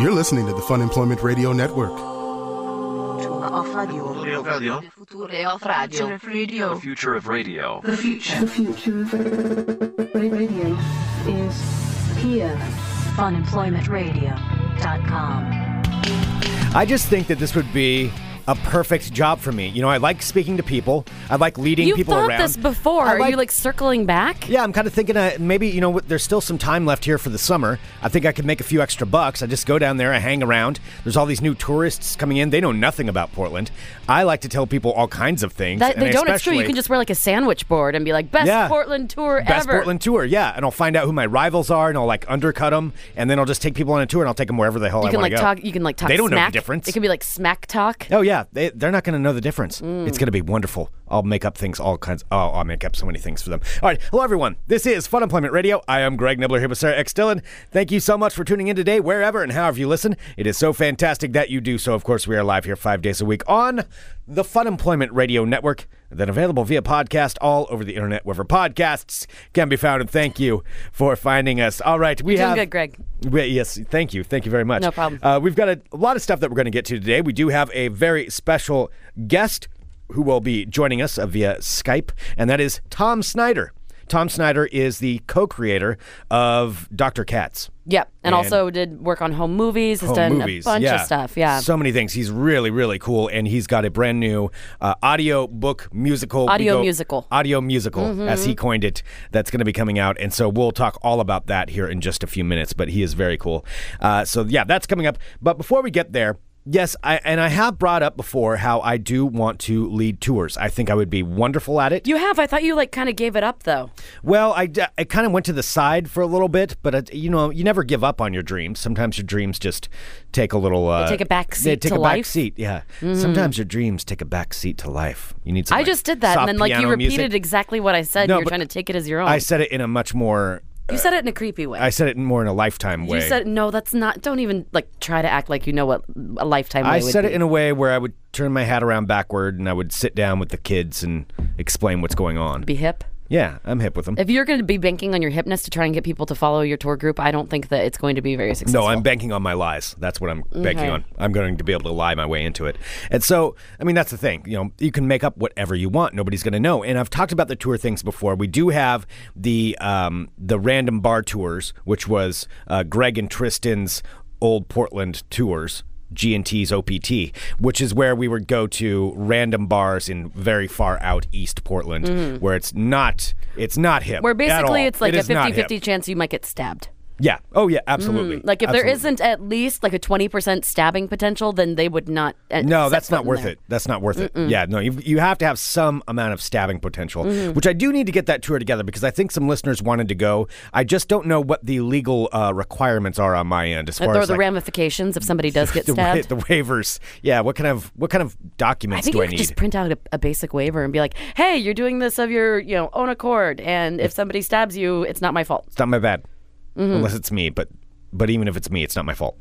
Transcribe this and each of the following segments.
You're listening to the Fun Employment Radio Network. Off radio. Radio. Future off radio. The future of radio. The future. The future of radio is here. funemploymentradio.com. I just think that this would be a perfect job for me. You know, I like speaking to people. I like leading You people thought around. this before. I Are you like circling back? Yeah, I'm kind of thinking uh, maybe, you know, there's still some time left here for the summer. I think I could make a few extra bucks. I just go down there, I hang around. There's all these new tourists coming in. They know nothing about Portland. I like to tell people all kinds of things. That, they don't. It's true. You can just wear like a sandwich board and be like, best Yeah. Portland tour Best ever. Best Portland tour, yeah. And I'll find out who my rivals are, and I'll like undercut them, and then I'll just take people on a tour, and I'll take them wherever the hell You I can want like to go. talk. You can like talk. They don't know the difference. It can be like smack talk. Oh yeah, they, they're not going to know the difference. Mm. It's going to be wonderful. I'll make up things, all kinds. Oh, I'll make up so many things for them. All right, hello everyone. This is Fun Employment Radio. I am Greg Nibler here with Sarah X Dillon. Thank you so much for tuning in today, wherever and however you listen. It is so fantastic that you do so. Of course, we are live here five days a week on the Fun Employment Radio Network. Then available via podcast all over the internet, wherever podcasts can be found. And thank you for finding us. All right, we Doing have good, Greg. we- yes, thank you. Thank you very much. No problem. Uh, we've got a, a lot of stuff that we're going to get to today. We do have a very special guest who will be joining us via Skype, and that is Tom Snyder. Tom Snyder is the co creator of Dr. Katz. Yep, and, And- also did work on home movies. Has Home done movies. a bunch yeah. of stuff. Yeah, So many things. He's really, really cool. And he's got a brand new uh, audio book musical. Audio go- musical. Mm-hmm. Audio musical, as he coined it, that's going to be coming out. And so we'll talk all about that here in just a few minutes. But he is very cool. Uh, so, yeah, that's coming up. But before we get there, Yes, I, and I have brought up before how I do want to lead tours. I think I would be wonderful at it. you have. I thought you like kind of gave it up though. Well, I, I kind of went to the side for a little bit, but it, you know, you never give up on your dreams. Sometimes your dreams just take a little. Uh, take a back seat. they take a life? Mm-hmm. back seat. Yeah. Sometimes your dreams take a back seat to life. You need. Some, I like, just did that, and then like you repeated music. exactly what I said. No, you were but trying to take it as your own. I said it in a much more. You said it in a creepy way. I said it more in a lifetime way. you said no. That's not. Don't even like try to act like you know what a lifetime. I would said it be. in a way where I would turn my hat around backward and I would sit down with the kids and explain what's going on. be hip. Yeah, I'm hip with them. If you're going to be banking on your hipness to try and get people to follow your tour group, I don't think that it's going to be very successful. No, I'm banking on my lies. That's what I'm banking Okay. on. I'm going to be able to lie my way into it. And so, I mean, that's the thing. You know, you can make up whatever you want. Nobody's going to know. And I've talked about the tour things before. We do have the um, the random bar tours, which was uh, Greg and Tristan's old Portland tours. G&T's OPT, which is where we would go to random bars in very far out East Portland, where it's not it's not hip. Mm-hmm. Where basically all. it's like It a is not 50 hip. 50 chance you might get stabbed. Yeah. Oh yeah. Absolutely. Like if there Absolutely. isn't at least like a 20% stabbing potential, then they would not. uh, No, that's not worth there. it. That's not worth it. Yeah, no, you you have to have some amount of stabbing potential, Mm-hmm. which I do need to get that tour together because I think some listeners wanted to go. I just don't know what the legal uh, requirements are on my end as far Or as the like, ramifications if somebody does get the, stabbed. the waivers. Yeah, what kind of what kind of I documents think do I need? just print out a, a basic waiver and be like, "Hey, you're doing this of your, you know, own accord, and if somebody stabs you, it's not my fault." it's not my bad, Mm-hmm. unless it's me. But but even if it's me, it's not my fault.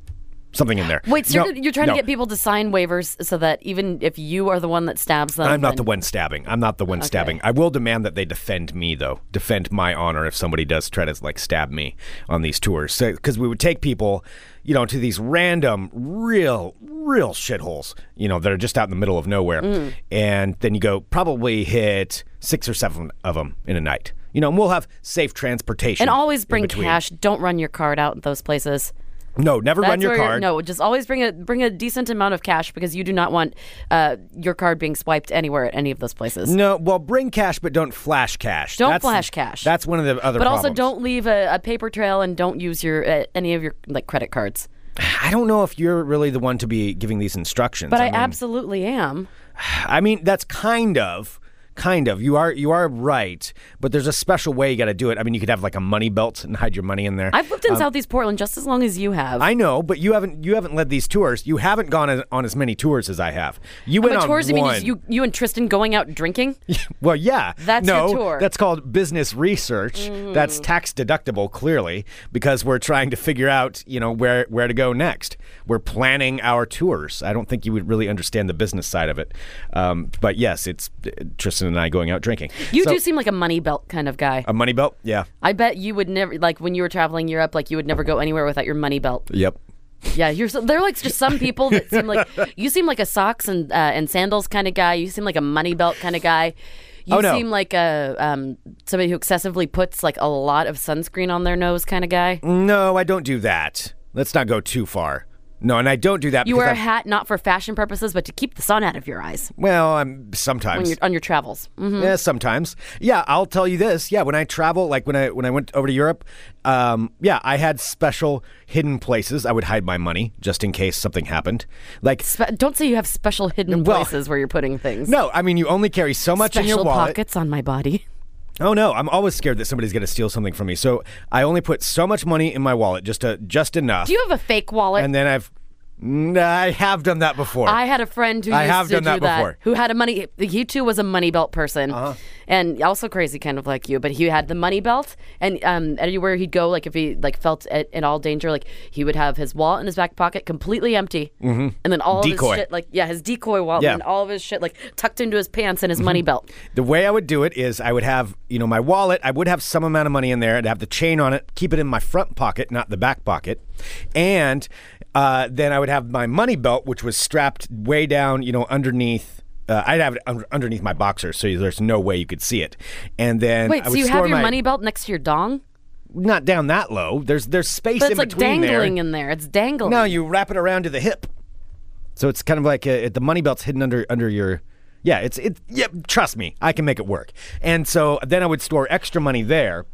Something in there. Wait, so No, you're, you're trying no. to get people to sign waivers so that even if you are the one that stabs them, I'm not the one stabbing. I'm not the one stabbing. I will demand that they defend me, though. Defend my honor if somebody does try to like stab me on these tours. Because we would take people, you know, to these random, real, real shitholes, you know, that are just out in the middle of nowhere, Mm. and then you go probably hit six or seven of them in a night. You know, and we'll have safe transportation. And always bring cash. Don't run your card out in those places. No, never That's run your card. No, just always bring a bring a decent amount of cash because you do not want uh, your card being swiped anywhere at any of those places. No, well, bring cash, but don't flash cash. Don't That's- flash cash. That's one of the other. but also problems. don't leave a, a paper trail and don't use your uh, any of your like credit cards. I don't know if you're really the one to be giving these instructions. But I, mean, absolutely am. I mean, that's kind of, kind of. You are you are right, but there's a special way you got to do it. I mean, you could have like a money belt and hide your money in there. I've lived in Southeast Portland just as long as you have. Um, I know, but you haven't you haven't led these tours. You haven't gone as, on as many tours as I have. You went on tours, you mean you you and Tristan going out drinking? Well, yeah. That's no, tour. That's called business research. That's tax deductible, clearly, because we're trying to figure out, you know, where where to go next. We're planning our tours. I don't think you would really understand the business side of it. Um, but yes, it's Tristan and I going out drinking. You So- do seem like a money belt kind of guy. a money belt. Yeah. I bet you would never like when you were traveling Europe, like you would never go anywhere without your money belt. Yep. Yeah, you're. So, they're like just some people that seem like you seem like a socks and uh, and sandals kind of guy. You seem like a money belt kind of guy. You Oh, no. seem like a um, somebody who excessively puts like a lot of sunscreen on their nose kind of guy. No, I don't do that. Let's not go too far. No, and I don't do that. You wear a I'm- hat not for fashion purposes, but to keep the sun out of your eyes Well, I'm when sometimes. you're on your travels. hmm Yeah, sometimes. Yeah, I'll tell you this. Yeah, when I travel, like when I when I went over to Europe, um, yeah, I had special hidden places. I would hide my money just in case something happened. Like, Spe- don't say you have special hidden Well- places where you're putting things. no, I mean you only carry so much special in your wallet. pockets on my body. Oh no, I'm always scared that somebody's going to steal something from me. So I only put so much money in my wallet, just to, just enough. Do you have a fake wallet? and then I've, I have done that before. I had a friend who I used have to done do that before. Uh-huh. who had a money. He too was a money belt person, and also crazy, kind of like you. But he had the money belt, and um, everywhere he'd go, like if he like felt at, in all danger, like he would have his wallet in his back pocket completely empty, mm-hmm. and then all of Decoy. his shit, like yeah, his decoy wallet, Yeah. and all of his shit like tucked into his pants and his money belt. The way I would do it is I would have, you know, my wallet, I would have some amount of money in there. I'd have the chain on it, keep it in my front pocket, not the back pocket. And uh, then I would have my money belt, which was strapped way down, you know, underneath. Uh, I'd have it under, underneath my boxers, so there's no way you could see it. And then Wait, I so would you store have your my- money belt next to your dong, not down that low. There's there's space but in it's like between dangling there. in there. It's dangling. No, you wrap it around to the hip. So it's kind of like uh the money belt's hidden under under your. Yeah, it's it. Yeah, trust me, I can make it work. And so then I would store extra money there,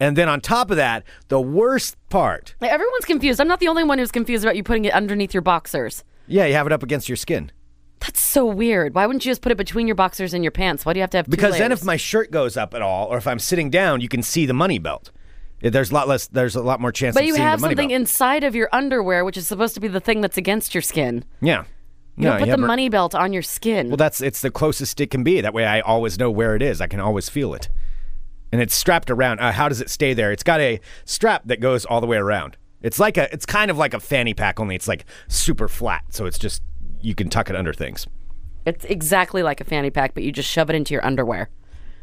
and then on top of that, the worst part. Everyone's confused. I'm not the only one who's confused about you putting it underneath your boxers. Yeah, you have it up against your skin. That's so weird. Why wouldn't you just put it between your boxers and your pants? Why do you have to have two Because then if my shirt goes up at all, or if I'm sitting down, you can see the money belt. There's a lot less. There's a lot more chance. But of you seeing have the money something belt. inside of your underwear, which is supposed to be the thing that's against your skin. Yeah. You no, don't put the have a- money belt on your skin. Well, that's it's the closest it can be. That way, I always know where it is. I can always feel it, and it's strapped around. Uh, how does it stay there? It's got a strap that goes all the way around. It's like a. It's kind of like a fanny pack, only it's like super flat. So it's just you can tuck it under things. it's exactly like a fanny pack, but you just shove it into your underwear.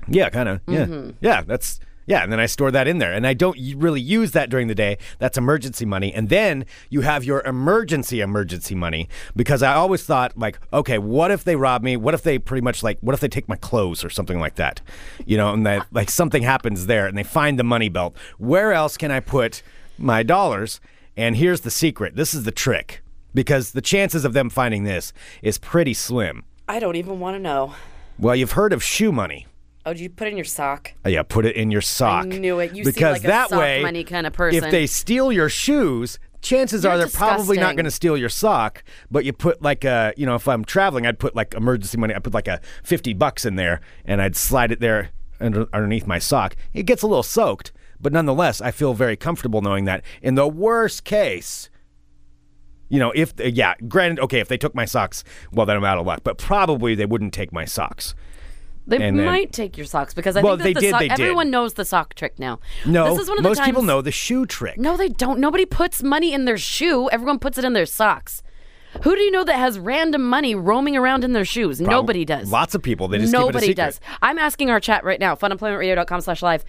Yeah, kind of. Yeah, Mm-hmm. yeah. That's yeah. And then I store that in there, and I don't really use that during the day. That's emergency money, and then you have your emergency emergency money because I always thought like, okay, what if they rob me? What if they pretty much like, what if they take my clothes or something like that? You know, and that ah. like something happens there, and they find the money belt. Where else can I put my dollars? And here's the secret. This is the trick. Because the chances of them finding this is pretty slim. I don't even want to know. Well, you've heard of shoe money. Oh, do you put it in your sock? Uh, Yeah, put it in your sock. I knew it. You seem because like a that way, money kinda person. If they steal your shoes, chances are You're they're probably not going to steal your sock. But you put like a, you know, if I'm traveling, I'd put like emergency money. I put like a fifty bucks in there, and I'd slide it there under, underneath my sock. It gets a little soaked, but nonetheless, I feel very comfortable knowing that in the worst case. You know, if yeah, granted, okay, if they took my socks, well, then I'm out of luck. But probably they wouldn't take my socks. They And then- might take your socks because I Well, think that they the did, sock, they did. everyone knows the sock trick now. No, this is one of the most people know the shoe trick. No, they don't. Nobody puts money in their shoe. Everyone puts it in their socks. Who do you know that has random money roaming around in their shoes? Nobody does. Lots of people. They just keep it a Nobody does. I'm asking our chat right now, funemploymentradio.com slash live.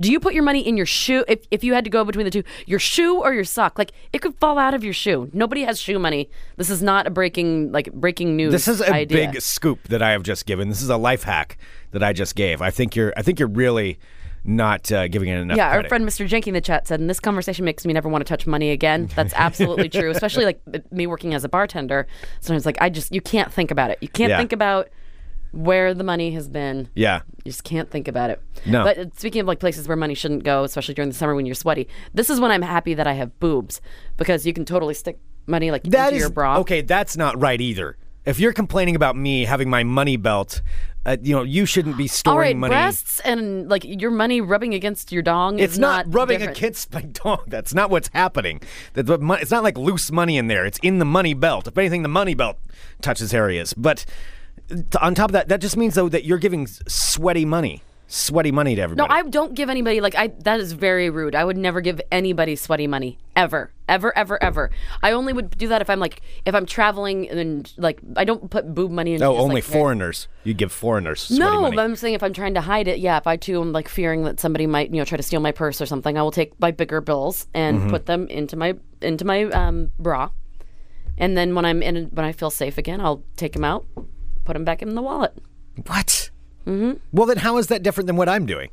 Do you put your money in your shoe? If, if you had to go between the two, your shoe or your sock, like it could fall out of your shoe. Nobody has shoe money. This is not a breaking like breaking news. This is a idea. big scoop that I have just given. This is a life hack that I just gave. I think you're. I think you're really not uh, giving it enough. Yeah, our friend Mr. Jenky in the chat said, and this conversation makes me never want to touch money again. That's absolutely true, especially like me working as a bartender. Sometimes, like, I just, you can't think about it. You can't Yeah. think about where the money has been. Yeah. You just can't think about it. No. But uh, speaking of like places where money shouldn't go, especially during the summer when you're sweaty, this is when I'm happy that I have boobs because you can totally stick money like That into is your bra. okay. That's not right either. If you're complaining about me having my money belt, uh, you know you shouldn't be storing money. All right, money. breasts and like your money rubbing against your dong. It's is not, rubbing different. against my dong. That's not what's happening. That the mon- it's not like loose money in there. It's in the money belt. If anything, the money belt touches areas. But on top of that, that just means though that you're giving sweaty money, sweaty money to everybody. No. I don't give anybody like I. That is very rude. I would never give anybody sweaty money ever, ever, ever, ever. I only would do that if I'm like if I'm traveling and like I don't put boob money in. No, just, only like, foreigners. You give foreigners sweaty No, money. but I'm saying if I'm trying to hide it, yeah. If I too am like fearing that somebody might, you know, try to steal my purse or something, I will take my bigger bills and Mm-hmm. put them into my into my um, bra, and then when I'm in, when I feel safe again, I'll take them out, put them back in the wallet. What? Mm-hmm. Well, then how is that different than what I'm doing?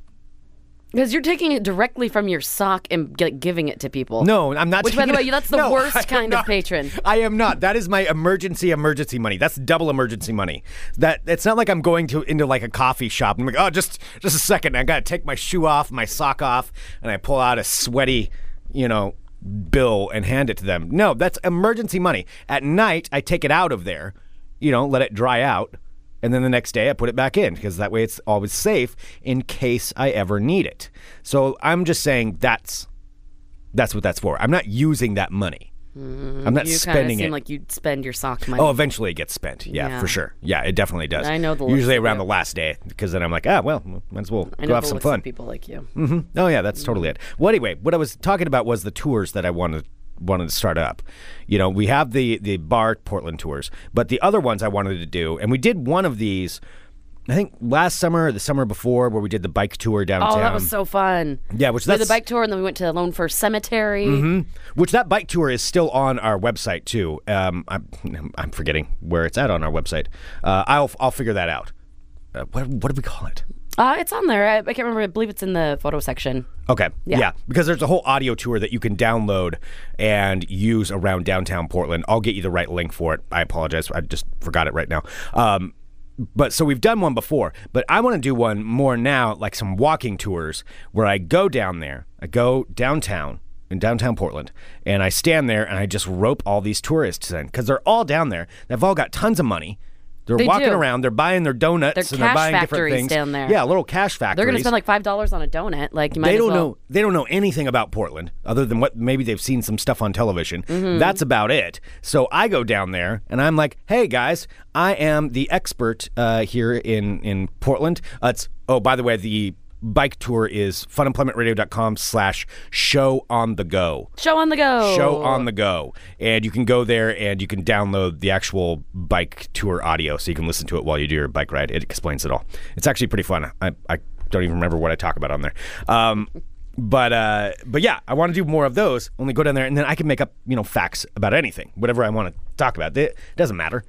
Because you're taking it directly from your sock and g- giving it to people. No, I'm not. Which, by the way, that's the No, worst kind of patron. I am not. That is my emergency emergency money. That's double emergency money. That it's not like I'm going to into like a coffee shop. and I'm like, oh, just just a second. I gotta take my shoe off, my sock off, and I pull out a sweaty, you know, bill and hand it to them. No, that's emergency money. At night, I take it out of there, you know, let it dry out. And then the next day I put it back in because that way it's always safe in case I ever need it. So I'm just saying that's that's what that's for. I'm not using that money. I'm not You spending seem it. like you'd spend your sock money. oh, eventually it gets spent. Yeah, Yeah. for sure. Yeah, it definitely does. I know the Usually around the last day because then I'm like, ah, well, might as well I go have some fun. people like you. Mm-hmm. Oh yeah, that's totally it. Well, anyway, what I was talking about was the tours that I wanted wanted to start up. You know, we have the the bar Portland tours, but the other ones I wanted to do, and we did one of these. I think last summer or the summer before, where we did the bike tour downtown. Oh, that was so fun. Yeah, which we did that's the bike tour, and then we went to Lone Fir Cemetery. which that bike tour is still on our website too. Um, I'm I'm forgetting where it's at on our website. Uh, I'll I'll figure that out. Uh, what what do we call it? Uh, it's on there. I, I can't remember. I believe it's in the photo section. Okay. Yeah. Because there's a whole audio tour that you can download and use around downtown Portland. I'll get you the right link for it. I apologize. I just forgot it right now. Um, but so we've done one before, but I want to do one more now, like some walking tours where I go down there, I go downtown in downtown Portland, and I stand there and I just rope all these tourists in because they're all down there. They've all got tons of money. They're They walking do. around. They're buying their donuts They're and they're cash buying different factories things down there. Yeah, little cash factories They're going to spend like five dollars on a donut. Like you might they as don't well. know they don't know anything about Portland other than what maybe they've seen some stuff on television. Mm-hmm. That's about it. So I go down there and I'm like, "Hey guys, I am the expert uh, here in in Portland." Uh, it's oh by the way, the bike tour is funemploymentradio.com slash show on the go. Show on the go. show on the go. And you can go there and you can download the actual bike tour audio so you can listen to it while you do your bike ride. It explains it all. It's actually pretty fun. I, I don't even remember what i talk about on there. Um, but uh, but yeah i want to do more of those. Only go down there and then i can make up you know facts about anything whatever i want to talk about. It doesn't matter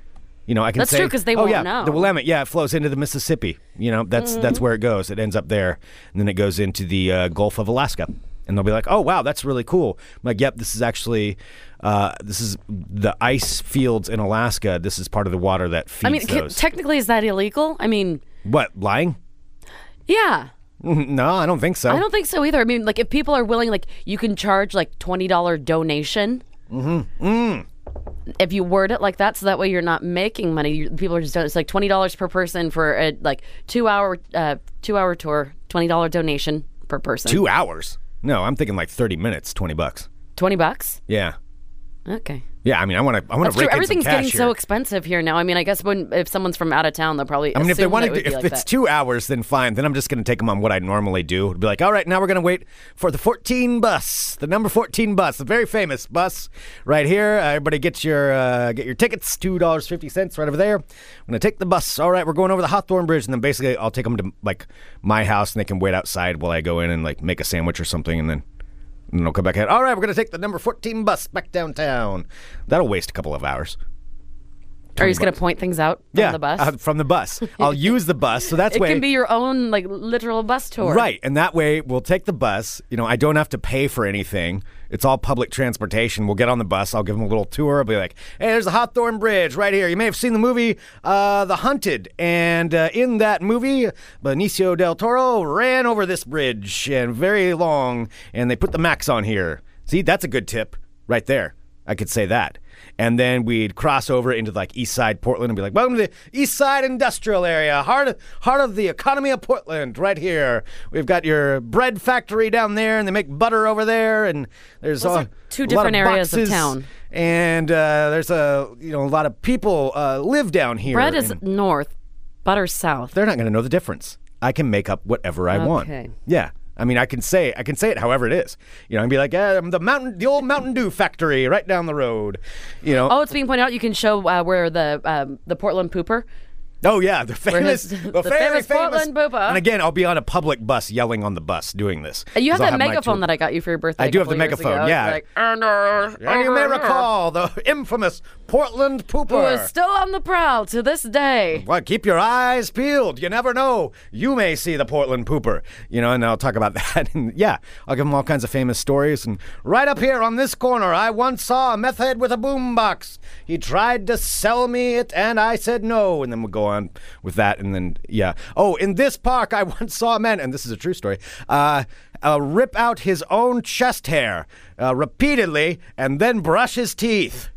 you know, I can That's say, true, 'cause they oh, won't yeah, know. The Willamette, yeah, it flows into the Mississippi. You know, that's Mm-hmm. that's where it goes. It ends up there, and then it goes into the uh, Gulf of Alaska. And they'll be like, "Oh, wow, that's really cool." I'm like, "Yep, this is actually, uh, this is the ice fields in Alaska. This is part of the water that feeds I mean, ca- those." technically, is that illegal? I mean, what lying? yeah. no, I don't think so. I don't think so either. I mean, like if people are willing, like you can charge like twenty dollar donation. Mm-hmm. Mm. If you word it like that, so that way you're not making money. You, people are just it's like twenty dollars per person for a like two hour uh, two hour tour. Twenty dollar donation per person. Two hours? No, I'm thinking like 30 minutes, 20 bucks. Twenty bucks. Yeah, Okay. Yeah. I mean, I want to, I want to true. rake in some Everything's getting here. so expensive here now. I mean, I guess when if someone's from out of town, they'll probably. I mean, if they want to, if like it's that. two hours, then fine. Then I'm just going to take them on what I normally do. It'd be like, all right, now we're going to wait for the 14 bus, the number 14 bus, the very famous bus right here. Uh, everybody get your uh, get your tickets, two dollars fifty cents right over there. I'm going to take the bus. All right, we're going over the Hawthorne Bridge, and then basically I'll take them to like my house, and they can wait outside while I go in and like make a sandwich or something, and then. And then I'll come back in. All right, we're going to take the number 14 bus back downtown. That'll waste a couple of hours. Are you just gonna point things out from yeah, the bus? uh, from the bus. I'll use the bus, so that's it way can be your own like literal bus tour. Right. And that way we'll take the bus. You know, I don't have to pay for anything. It's all public transportation. We'll get on the bus. I'll give them a little tour. I'll be like, hey, there's the Hawthorne Bridge right here. You may have seen the movie uh, The Hunted. And uh, in that movie, Benicio del Toro ran over this bridge and very long. And they put the max on here. See, that's a good tip right there. I could say that. And then we'd cross over into like East Side Portland and be like, "Welcome to the East Side Industrial Area, heart of, heart of the economy of Portland, right here. We've got your bread factory down there, and they make butter over there, and there's all- two different areas of town. And uh, there's a you know a lot of people uh, live down here. Bread is north, butter south. they're not going to know the difference. I can make up whatever I want. Yeah. I mean, I can say I can say it however it is. You know, and be like, yeah, I'm the mountain, the old Mountain Dew factory right down the road. You know, Oh, it's being pointed out. You can show uh, where the um, the Portland pooper Oh yeah, the famous, his- the, the very famous Portland Pooper. And again, I'll be on a public bus yelling on the bus doing this. You have that my megaphone that I got you for your birthday. I do have the megaphone, ago. Yeah. Like, and, uh, And you may recall the infamous Portland Pooper. who is still on the prowl to this day. Well, keep your eyes peeled. You never know. You may see the Portland Pooper. You know, and I'll talk about that. And yeah, I'll give them all kinds of famous stories. And right up here on this corner, I once saw a meth head with a boombox. He tried to sell me it, and I said no. And then we'll go on with that. And then, yeah. Oh, in this park, I once saw a man, and this is a true story, uh, uh, rip out his own chest hair uh, repeatedly and then brush his teeth.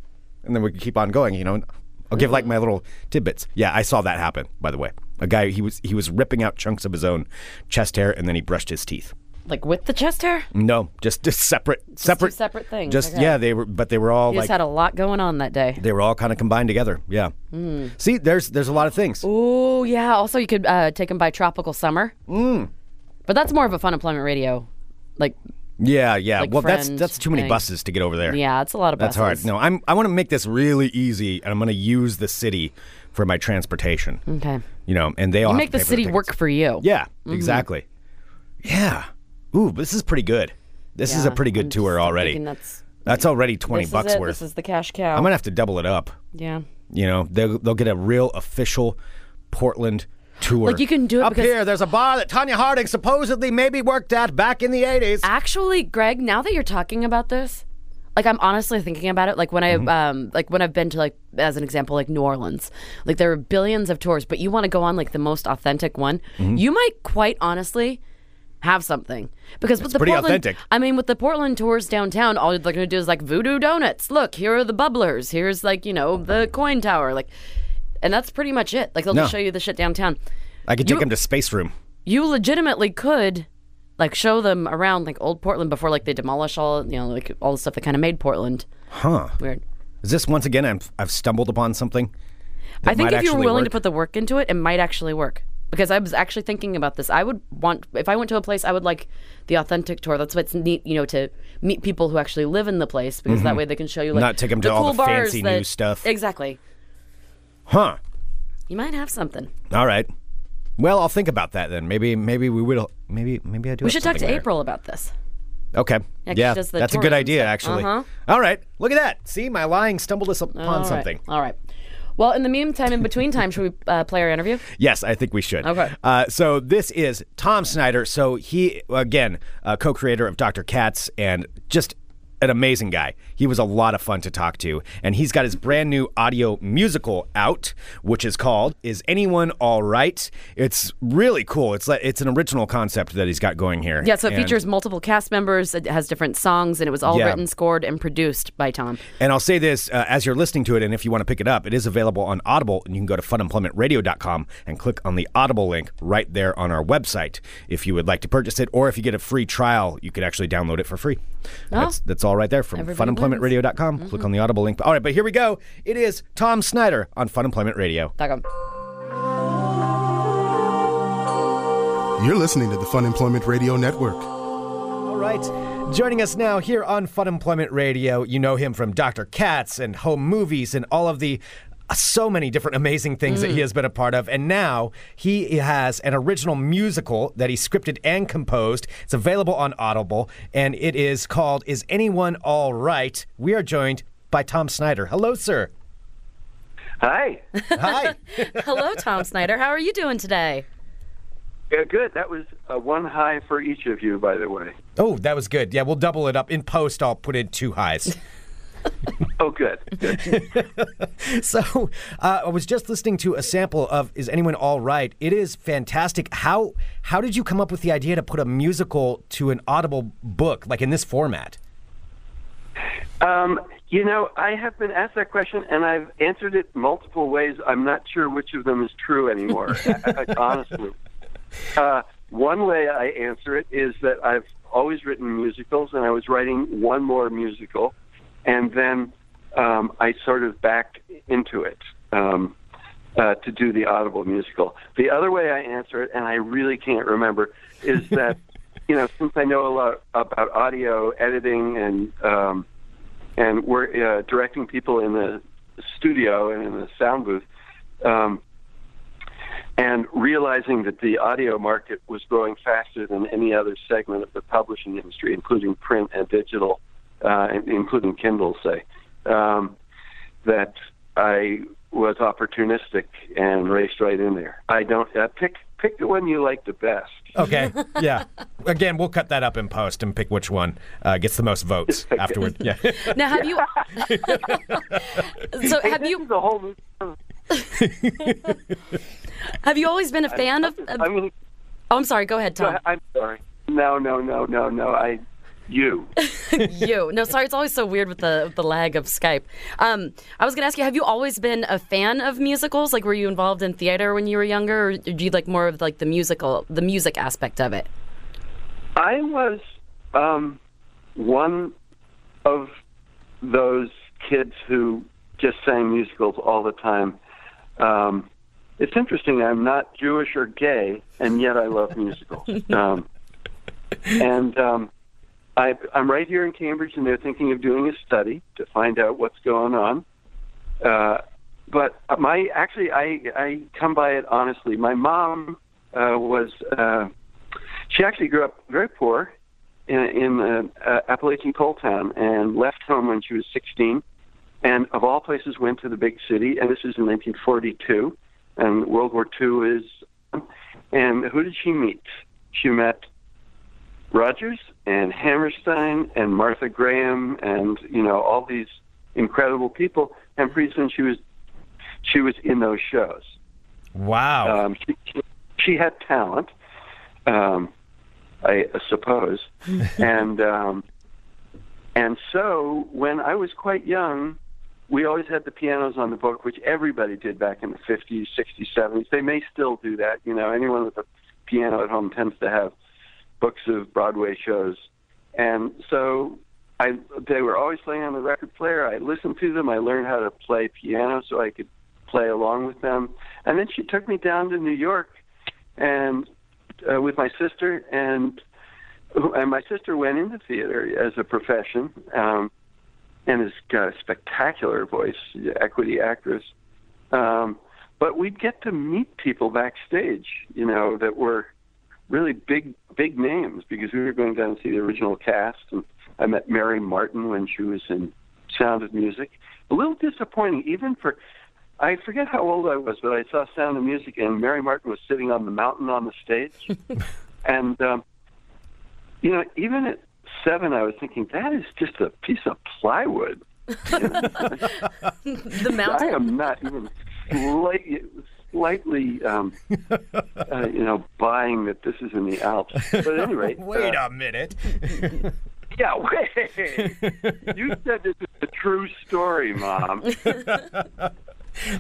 And then we can keep on going, you know. I'll give like my little tidbits. Yeah, I saw that happen. By the way, a guy he was he was ripping out chunks of his own chest hair and then he brushed his teeth. Like with the chest hair? No, just just separate, separate, separate things, Just okay. yeah, they were, but they were all You like just had a lot going on that day. they were all kind of combined together. Yeah. See, there's there's a lot of things. Oh yeah. Also, you could uh, take them by Tropical Summer. Mm. But that's more of a fun employment radio. Like, Yeah, yeah. Like well, that's that's too many thing. buses to get over there. yeah, it's a lot of buses. That's hard. No, I'm I want to make this really easy, and I'm going to use the city for my transportation. Okay. You know, and they all You make the city work for you. Yeah, exactly. Yeah. Ooh, this is pretty good. This is a pretty good I'm tour already. That's, That's already twenty bucks worth. This is the cash cow. I'm gonna have to double it up. yeah. You know, they'll they'll get a real official Portland tour. Like, you can do it up here. There's a bar that Tonya Harding supposedly maybe worked at back in the '80s. Actually, Greg, now that you're talking about this, like I'm honestly thinking about it. Like when I Mm-hmm. um like when I've been to like as an example like New Orleans, like there are billions of tours, but you want to go on like the most authentic one. Mm-hmm. You might quite honestly have something because with the pretty Portland, authentic. I mean, with the Portland tours downtown, all they're going to do is like Voodoo Donuts. Look, here are the bubblers. Here's like you know the coin tower. Like, and that's pretty much it. Like they'll No. just show you the shit downtown. I could you- take them to Space Room. You legitimately could. Like show them around like old Portland before like they demolish all you know like all the stuff that kind of made Portland Huh? weird. Is this once again? I've I've stumbled upon something. I think if you were actually willing to put the work into it, it might actually work. Because I was actually thinking about this. I would want if I went to a place, I would like the authentic tour. That's what's neat, you know, to meet people who actually live in the place because that way they can show you like Mm-hmm. Not take 'em to the all cool the fancy that- new stuff. Exactly. Huh? You might have something. All right. Well, I'll think about that then. Maybe maybe we will. Maybe maybe I do. We should talk to there. April about this. Okay. Yeah, the that's a good idea, actually. Uh-huh. All right. Look at that. See, my lying stumbled us upon All right. something. All right. Well, in the meantime, in between time, should we uh, play our interview? Yes, I think we should. Okay. Uh, so this is Tom Snyder. So he, again, uh, co-creator of Dr. Katz and just an amazing guy. He was a lot of fun to talk to. And he's got his brand new audio musical out, which is called Is Anyone All Right? It's really cool. It's like it's an original concept that he's got going here. Yeah, so it And- features multiple cast members. It has different songs, and it was all Yeah. written, scored, and produced by Tom. And I'll say this uh, as you're listening to it, and if you want to pick it up, it is available on Audible, and you can go to funemploymentradio.com and click on the Audible link right there on our website if you would like to purchase it, or if you get a free trial, you could actually download it for free. That's that's all right there from Everybody funemploymentradio.com. Click on the Audible link. All right, but here we go. It is Tom Snyder on Fun Employment Radio. You're listening to the Fun Employment Radio Network. All right. Joining us now here on Fun Employment Radio, you know him from Dr. Katz and Home Movies and all of the so many different amazing things that he has been a part of. And now he has an original musical that he scripted and composed. It's available on Audible, and it is called Is Anyone All Right? We are joined by Tom Snyder. Hello, sir. Hi. Hi. Hello, Tom Snyder. How are you doing today? Yeah, good. That was uh, one high for each of you, by the way. oh, that was good. Yeah, we'll double it up. In post, I'll put in two highs. Oh, good. good. So uh, I was just listening to a sample of "Is Anyone All Right?" It is fantastic. How how did you come up with the idea to put a musical to an Audible book like in this format? Um, you know, I have been asked that question, and I've answered it multiple ways. I'm not sure which of them is true anymore, honestly. Uh, one way I answer it is that I've always written musicals, and I was writing one more musical, and then um, I sort of backed into it um, uh, to do the Audible musical. The other way I answer it, and I really can't remember, is that you know since I know a lot about audio editing and um, and we're uh, directing people in the studio and in the sound booth. Um, and realizing that the audio market was growing faster than any other segment of the publishing industry, including print and digital, uh, including Kindle, say, um, that I was opportunistic and raced right in there. I don't uh, pick pick the one you like the best. Okay. Yeah. Again, we'll cut that up in post and pick which one uh, gets the most votes afterward. Yeah. Now, have you? so, have This you is a whole have you always been a fan of? of- I'm gonna. oh, I'm sorry. Go ahead, Tom. I'm sorry. No, no, no, no, no. I. You. you. No, sorry. It's always so weird with the the lag of Skype. Um, I was gonna ask you: Have you always been a fan of musicals? Like, were you involved in theater when you were younger, or do you like more of like the musical, the music aspect of it? I was um, one of those kids who just sang musicals all the time. Um, it's interesting. I'm not Jewish or gay, and yet I love musicals. um, and um, I, I'm right here in Cambridge, and they're thinking of doing a study to find out what's going on. Uh, but my actually, I I come by it honestly. My mom uh, was. Uh, she actually grew up very poor in, in uh, uh, Appalachian coal town and left home when she was 16. And of all places, went to the big city. And this is in 1942, and World War II is. And who did she meet? She met Rodgers and Hammerstein and Martha Graham and you know all these incredible people. And pretty soon she was she was in those shows. Wow. Um, she, she, had talent, um, I suppose, and um, and so when I was quite young, we always had the pianos on the book, which everybody did back in the fifties, sixties, seventies. They may still do that. You know, anyone with a piano at home tends to have books of Broadway shows, and so I they were always playing on the record player. I listened to them. I learned how to play piano so I could play along with them. And then she took me down to New York and uh, with my sister and and my sister went into theater as a profession um, and has got a spectacular voice, equity actress. Um, but we'd get to meet people backstage, you know, that were really big big names because we were going down to see the original cast and I met Mary Martin when she was in Sound of Music. A little disappointing even for I forget how old I was, but I saw Sound of Music, and Mary Martin was sitting on the mountain on the stage. and, um, you know, even at seven, I was thinking, that is just a piece of plywood. The mountain I am not even slight, slightly, um, uh, you know, buying that this is in the Alps. But at any rate, Wait uh, a minute. yeah, wait. you said this is a true story, Mom.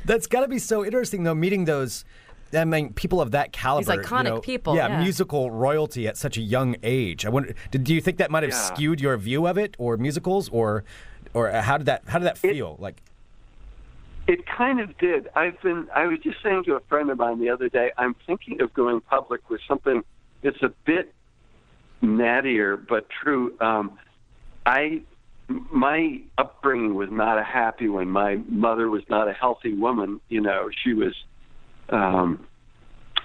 That's got to be so interesting, though, meeting those. I mean, people of that caliber. you iconic know, people, Yeah, yeah. musical royalty at such a young age. I wonder. Did, do you think that might have Yeah. skewed your view of it, or musicals, or, or how did that? How did that feel? like, It kind of did. I've been. I was just saying to a friend of mine the other day. I'm thinking of going public with something that's a bit nattier but true. Um, I, my upbringing was not a happy one. My mother was not a healthy woman. You know, she was um,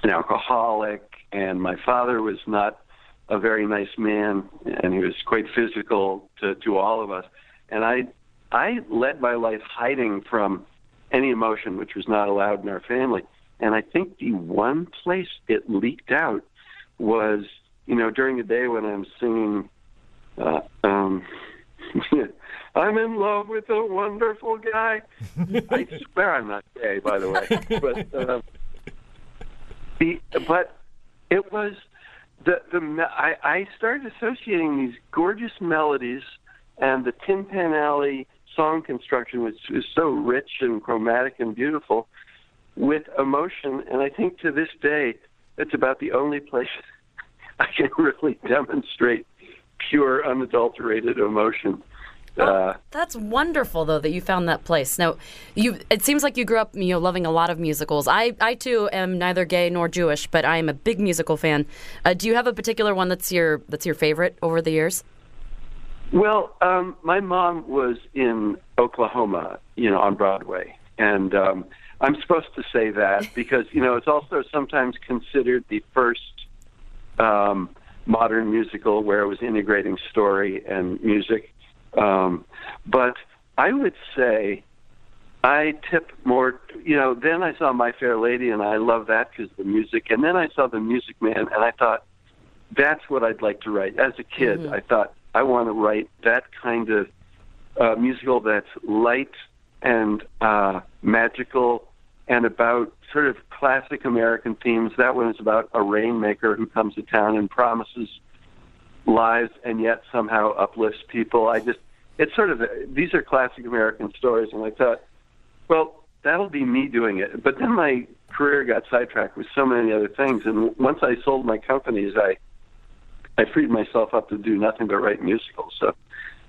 an alcoholic, and my father was not a very nice man, and he was quite physical to, to all of us. And I, I led my life hiding from any emotion, which was not allowed in our family. And I think the one place it leaked out was, you know, during the day when I'm singing, uh, um, I'm in love with a wonderful guy. I swear I'm not gay, by the way. But uh, the but it was the the I, I started associating these gorgeous melodies and the Tin Pan Alley song construction, which is so rich and chromatic and beautiful, with emotion. And I think to this day, it's about the only place I can really demonstrate pure, unadulterated emotion. Uh, That's wonderful, though, that you found that place. Now, you it seems like you grew up, you know, loving a lot of musicals. I, I too am neither gay nor Jewish, but I am a big musical fan. Uh, do you have a particular one that's your that's your favorite over the years? Well, um, my mom was in Oklahoma, you know, on Broadway, and um, I'm supposed to say that because you know it's also sometimes considered the first um, modern musical where it was integrating story and music. Um, but I would say I tip more. You know, then I saw My Fair Lady, and I love that because the music. And then I saw The Music Man, and I thought that's what I'd like to write. As a kid, I thought I want to write that kind of uh, musical that's light and uh, magical and about sort of classic American themes. That one is about a rainmaker who comes to town and promises lives and yet somehow uplifts people. I just, it's sort of, these are classic American stories, and I thought, well, that'll be me doing it. But then my career got sidetracked with so many other things, and once I sold my companies, I, I freed myself up to do nothing but write musicals. So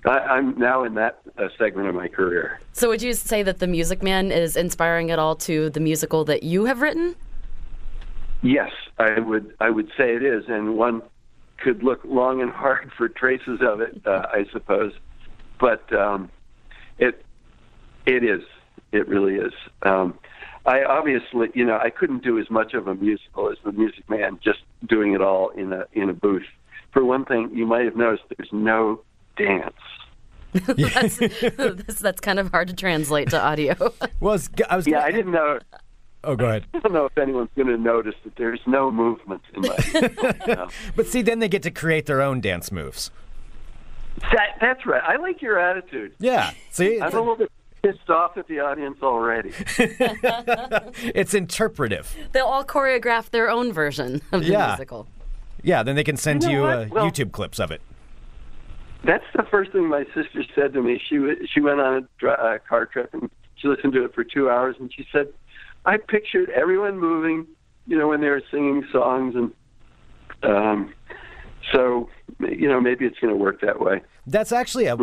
I, I'm now in that uh, segment of my career. So would you say that The Music Man is inspiring at all to the musical that you have written? Yes, I would. I would say it is, and one could look long and hard for traces of it, uh, I suppose. But um, it it is. It really is. Um, I obviously, you know, I couldn't do as much of a musical as the Music Man, just doing it all in a in a booth. For one thing, you might have noticed there's no dance. that's, that's that's kind of hard to translate to audio. Was I was Yeah, gonna- I didn't know. Oh, go ahead. I don't know if anyone's going to notice that there's no movement in my. But see, then they get to create their own dance moves. that, that's right. I like your attitude. Yeah. See, I'm a little bit pissed off at the audience already. it's interpretive. They'll all choreograph their own version of the Yeah. musical. Yeah. Then they can send You know you uh, Well- YouTube clips of it. That's the first thing my sister said to me. She she went on a dri- uh, car trip and she listened to it for two hours, and she said, "I pictured everyone moving, you know, when they were singing songs, and um, so you know maybe it's going to work that way." That's actually a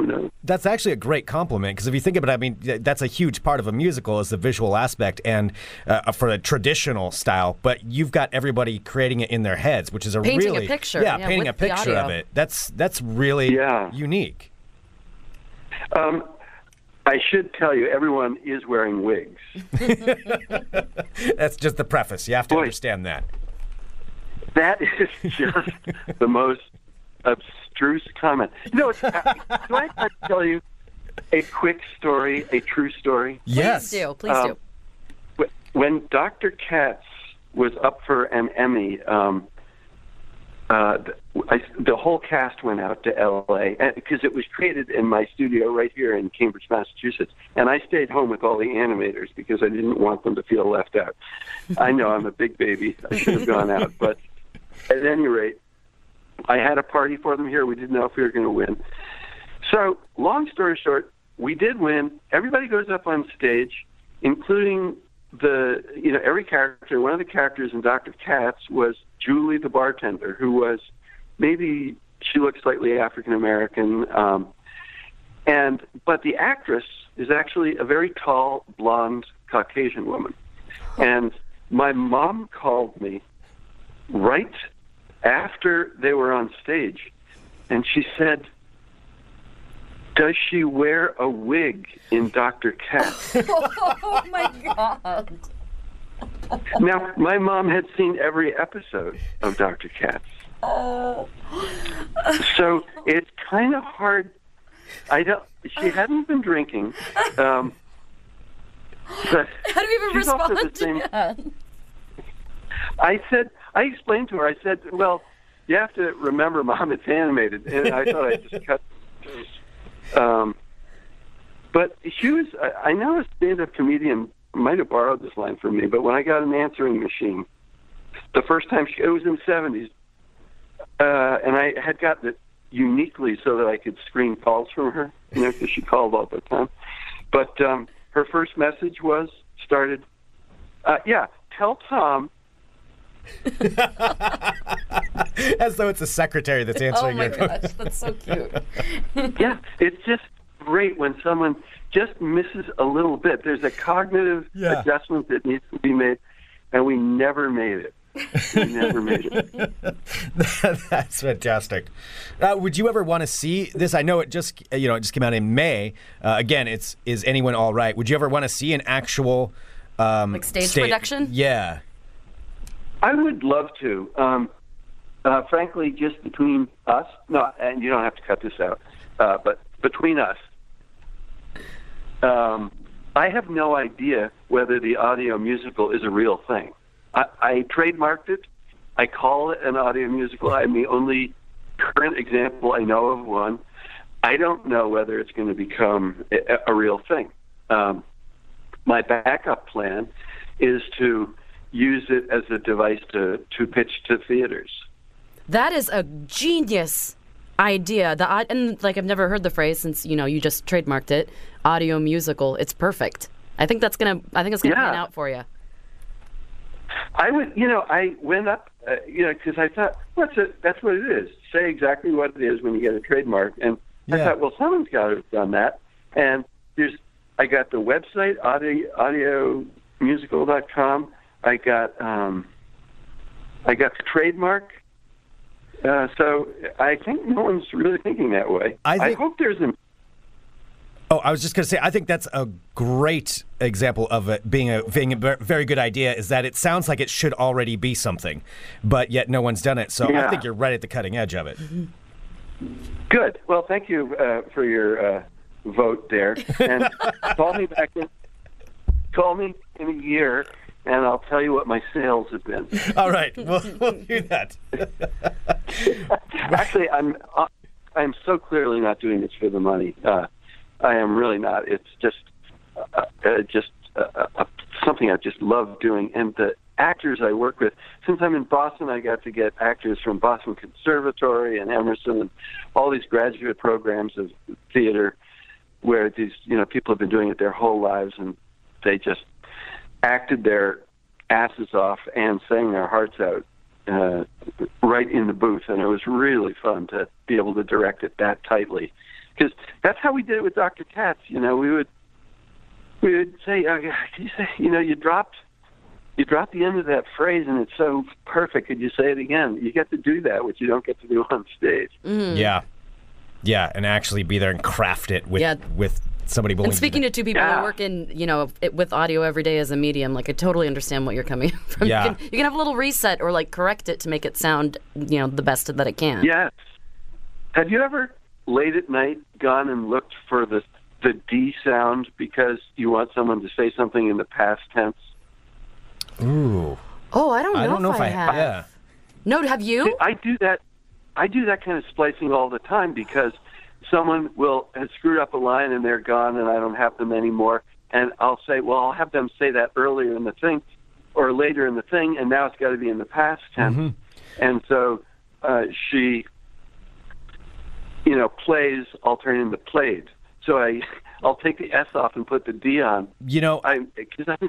that's actually a great compliment because if you think about it, I mean that's a huge part of a musical is the visual aspect and uh, for a traditional style. But you've got everybody creating it in their heads, which is a Painting a really picture, Yeah, yeah, painting a picture of it. That's that's really Yeah. unique. Um, I should tell you, everyone is wearing wigs. That's just the preface. You have to Boy. understand that. That is just the most abstruse comment. You know, it's, do I have to tell you a quick story, a true story? yes. Please do. Please Um, do. When Dr. Katz was up for an Emmy, um, uh, I, the whole cast went out to L.A. because it was created in my studio right here in Cambridge, Massachusetts, and I stayed home with all the animators because I didn't want them to feel left out. I know I'm a big baby; I should have gone out, but at any rate, I had a party for them here. We didn't know if we were going to win. So, long story short, we did win. Everybody goes up on stage, including the, you know, every character. One of the characters in Dr. Katz was Julie, the bartender, who was maybe she looked slightly African American, um, and but the actress is actually a very tall, blonde Caucasian woman. And my mom called me right after they were on stage, and she said, "Does she wear a wig in Dr. Katz?" Oh my god. now, my mom had seen every episode of Dr. Katz, so it's kind of hard. I don't. She hadn't been drinking. Um, How do we even respond same- to that? I said, I explained to her. I said, "Well, you have to remember, Mom, it's animated," and I thought I just cut. Um, but she was. I, I know a stand-up comedian might have borrowed this line from me, but when I got an answering machine, the first time she, it was in the seventies, uh, and I had gotten it uniquely so that I could screen calls from her, you know, because she called all the time. But um, her first message was started. Uh, yeah, tell Tom As though it's a secretary that's Oh answering my your phone. gosh, that's so cute. yeah, it's just great when someone just misses a little bit. There's a cognitive Yeah. adjustment that needs to be made, and we never made it. we never made it. That's fantastic. Uh, would you ever want to see this? I know it just you know it just came out in May. Uh, again, it's is anyone all right? Would you ever want to see an actual um, Like stage sta- production? Yeah. I would love to. Um, uh, frankly, just between us, no, and you don't have to cut this out, uh, but between us, um, I have no idea whether the audio musical is a real thing. I, I trademarked it. I call it an audio musical. I'm the only current example I know of one. I don't know whether it's going to become a, a real thing. Um, my backup plan is to use it as a device to, to pitch to theaters. That is a genius idea. The and like I've never heard the phrase since you know you just trademarked it. Audio musical. It's perfect. I think that's gonna. I think it's gonna Yeah. pan out for you. I would, you know, I went up, uh, you know, because I thought, what's it? That's what it is. Say exactly what it is when you get a trademark. And I thought, well, someone's got to have done that. And there's, I got the website, audio, audiomusical.com. I got, um, I got the trademark. Uh, so I think no one's really thinking that way. I think- hope there's an Oh, I was just going to say, I think that's a great example of it being a being a very good idea. Is that it sounds like it should already be something, but yet no one's done it. So I think you're right at the cutting edge of it. Good. Well, thank you uh, for your uh, vote there, and call me back. In, call me in a year, and I'll tell you what my sales have been. All right, we'll, we'll do that. Actually, I'm uh, I'm so clearly not doing this for the money. Uh, I am really not. It's just uh, uh, just uh, uh, something I just love doing, and the actors I work with. Since I'm in Boston, I got to get actors from Boston Conservatory and Emerson and all these graduate programs of theater, where these you know people have been doing it their whole lives, and they just acted their asses off and sang their hearts out uh, right in the booth, and it was really fun to be able to direct it that tightly. Because that's how we did it with Dr. Katz. You know, we would we would say, uh, you say, you know, you dropped you dropped the end of that phrase, and it's so perfect. Could you say it again? You get to do that, which you don't get to do on stage. Yeah, yeah, and actually be there and craft it with Yeah. with somebody. And speaking to two people Yeah. who work in, you know, it, with audio every day as a medium, like I totally understand what you're coming from. Yeah. You, can, you can have a little reset or like correct it to make it sound, you know, the best that it can. Yes. Have you ever late at night gone and looked for the the D sound because you want someone to say something in the past tense? Ooh, Oh, I don't know, I don't know if, if I have. Yeah, No, have you? I do that. I do that kind of splicing all the time because someone will has screwed up a line and they're gone and I don't have them anymore. And I'll say, well, I'll have them say that earlier in the thing or later in the thing, and now it's got to be in the past tense. And so uh, she, you know, plays. I'll turn into played. So I, I'll take the S off and put the D on. you know, I because I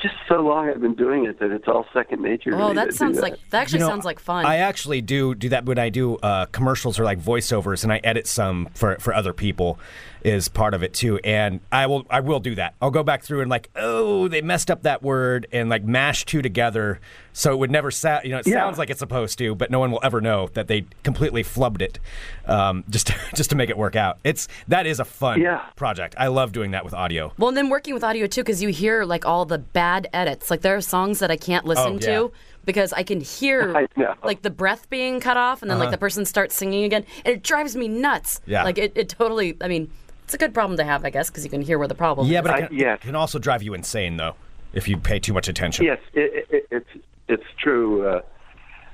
just so long I've been doing it that it's all second nature. to Oh, me to that do sounds that. like that actually You know, sounds like fun. I actually do do that when I do uh, commercials or like voiceovers, and I edit some for for other people. Is part of it too, and I will I will do that. I'll go back through and like, oh, they messed up that word, and like mash two together, so it would never sound. You know, it Yeah. sounds like it's supposed to, but no one will ever know that they completely flubbed it, um, just to, just to make it work out. It's that is a fun Yeah. project. I love doing that with audio. well, and then working with audio too, because you hear like all the bad edits. Like there are songs that I can't listen Oh, yeah. to because I can hear I like the breath being cut off, and then like the person starts singing again, and it drives me nuts. Uh-huh. Yeah. like it, it totally. I mean, it's a good problem to have, I guess, because you can hear where the problem. Yeah, is. Yeah, but it can, yes. it can also drive you insane though if you pay too much attention. Yes, it, it, it's it's true. Uh,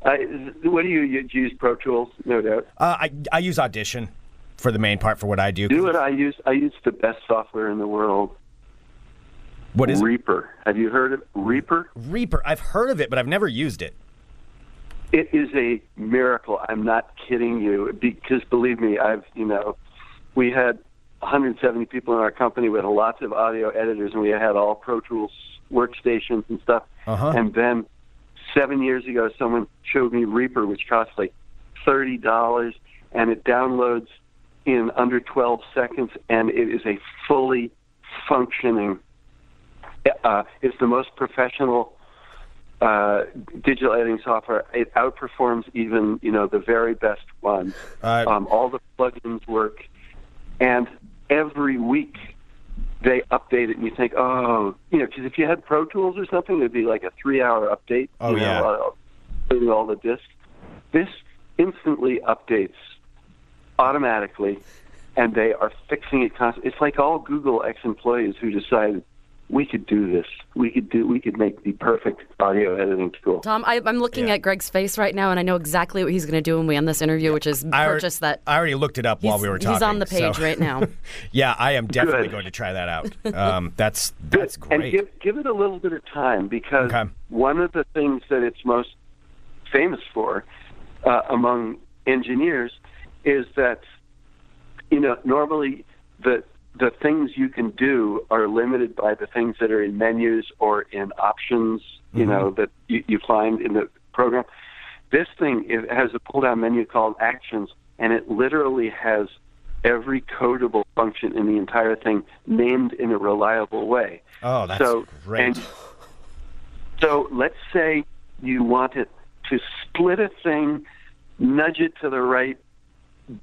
I, what do you, you use? Pro Tools, no doubt. Uh, I I use Audition for the main part for what I do. Do what I use. I use the best software in the world. What is it? Reaper? Have you heard of Reaper? Reaper? I've heard of it, but I've never used it. It is a miracle. I'm not kidding you. Because believe me, I've you know, we had 170 people in our company with lots of audio editors, and we had all Pro Tools workstations and stuff. Uh-huh. And then seven years ago, someone showed me Reaper, which costs like thirty dollars, and it downloads in under 12 seconds, and it is a fully functioning. Uh, it's the most professional uh, digital editing software. It outperforms even you know the very best ones. Uh, um, all the plugins work, and every week they update it, and you think, oh, you know, because if you had Pro Tools or something, it'd be like a three-hour update. Oh, you know, yeah. uh, all the discs. This instantly updates automatically, and they are fixing it constantly. It's like all Google ex-employees who decided we could do this. We could do. We could make the perfect audio editing tool. Tom, I, I'm looking Yeah. at Greg's face right now, and I know exactly what he's going to do when we end this interview, which is I alre- purchase that. I already looked it up while we were talking. he's on the page so- right now. yeah, I am definitely Good. going to try that out. Um, that's that's and great. give give it a little bit of time because Okay. one of the things that it's most famous for uh, among engineers is that you know normally the the things you can do are limited by the things that are in menus or in options you mm-hmm. know that you, you find in the program. This thing it has a pull down menu called actions and it literally has every codable function in the entire thing named in a reliable way. Oh, that's so great. and so let's say you want it to split a thing, nudge it to the right,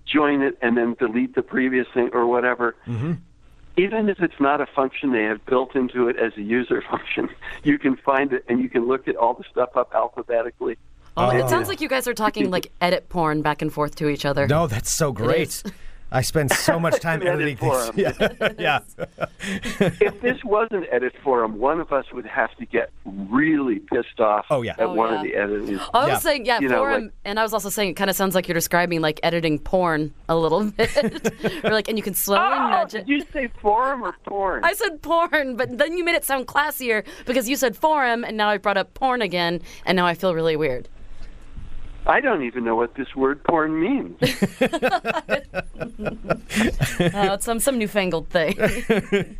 join it, and then delete the previous thing or whatever. Mm-hmm. Even if it's not a function they have built into it as a user function, you can find it and you can look at all the stuff up alphabetically. Oh, Oh. it sounds like you guys are talking like edit porn back and forth to each other. no, that's so great. is. I spend so much time editing things. Yeah, yeah. if this was an edit forum, one of us would have to get really pissed off Oh, yeah. at Oh, one yeah. of the editing. I was Yeah. saying, yeah, You know, forum, like- and I was also saying it kind of sounds like you're describing like editing porn a little bit, or like, and you can slowly Oh, nudge it. did you say forum or porn? I said porn, but then you made it sound classier because you said forum, and now I brought up porn again, and now I feel really weird. I don't even know what this word porn means. Uh, it's some some newfangled thing.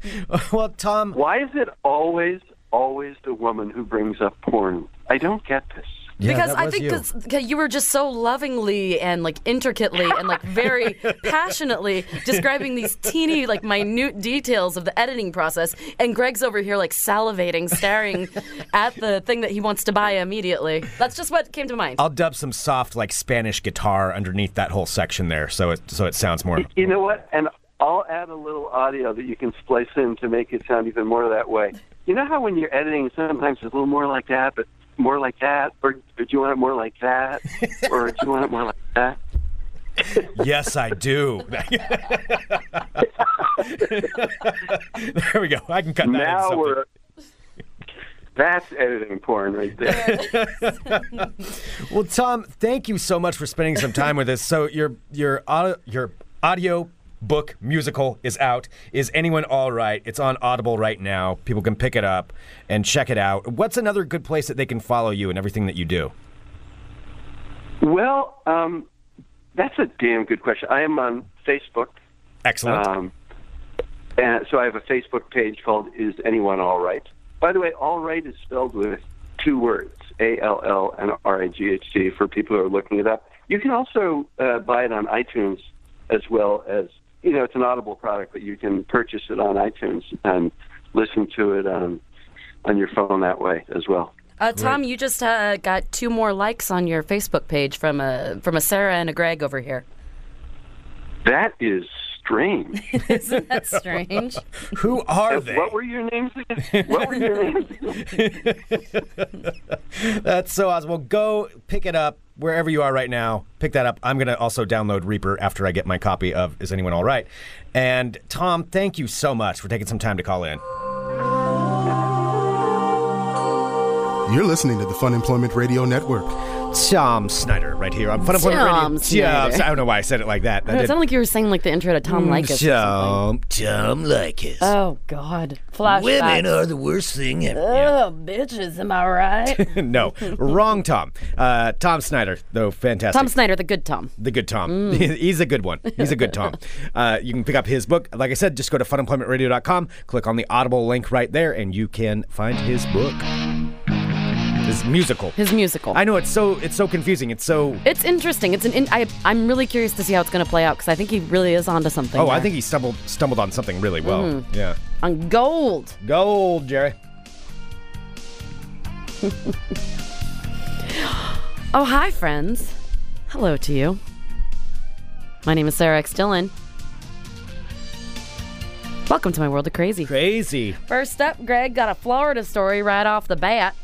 well, Tom, Why is it always, always the woman who brings up porn? I don't get this. Yeah, because I think you. 'cause- 'cause you were just so lovingly and like intricately and like very passionately describing these teeny like minute details of the editing process and Greg's over here like salivating staring at the thing that he wants to buy immediately that's just what came to mind I'll dub some soft like Spanish guitar underneath that whole section there, so it so it sounds more. You know what? And I'll add a little audio that you can splice in to make it sound even more that way. You know how when you're editing, sometimes it's a little more like that, but more like that, or, do you want it more like that, or do you want it more like that? yes, I do. there we go. I can cut that now we're. That's editing porn right there. Well, Tom, thank you so much for spending some time with us. So your your audio, your audio book musical is out. Is anyone all right? It's on Audible right now. People can pick it up and check it out. What's another good place that they can follow you and everything that you do? well, um, that's a damn good question. I am on Facebook. Excellent. Um, and so I have a Facebook page called "Is Anyone All Right?" By the way, "all right" is spelled with two words: A L L and R A G H T. For people who are looking it up, you can also uh, buy it on iTunes as well as you know it's an Audible product, but you can purchase it on iTunes and listen to it on on your phone that way as well. uh, Tom you just uh, got two more likes on your Facebook page from a from a Sarah and a Greg over here That is strange. isn't that strange Who are they? what were your names again? What were your names? That's so awesome. Well, go pick it up wherever you are right now. Pick that up. I'm going to also download Reaper after I get my copy of Is Anyone All Right? And Tom, thank you so much for taking some time to call in. You're listening to the Fun Employment Radio Network. Tom Snyder, right here on Fun Employment Tom Radio. Tom- Snyder. I don't know why I said it like that. I it did- sounded like you were saying like the intro to Tom Leykis or something. Tom, Tom Leykis. Oh God! Flashbacks. Women are the worst thing ever. Oh, bitches, am I right? no, wrong Tom. Uh, Tom Snyder, though, fantastic. Tom Snyder, the good Tom. The good Tom. He's a good one. He's a good Tom. Uh, you can pick up his book. Like I said, just go to funemploymentradio.com, click on the Audible link right there, and you can find his book. His musical. His musical. I know it's so it's so confusing. It's so. It's interesting. It's an. In, I, I'm really curious to see how it's going to play out because I think he really is onto something. Oh, I think he stumbled stumbled on something really well. Mm-hmm. Yeah. on gold. Gold, Jerry. oh, hi, friends. Hello to you. My name is Sarah X. Dillon. Welcome to my world of crazy. Crazy. First up, Greg got a Florida story right off the bat.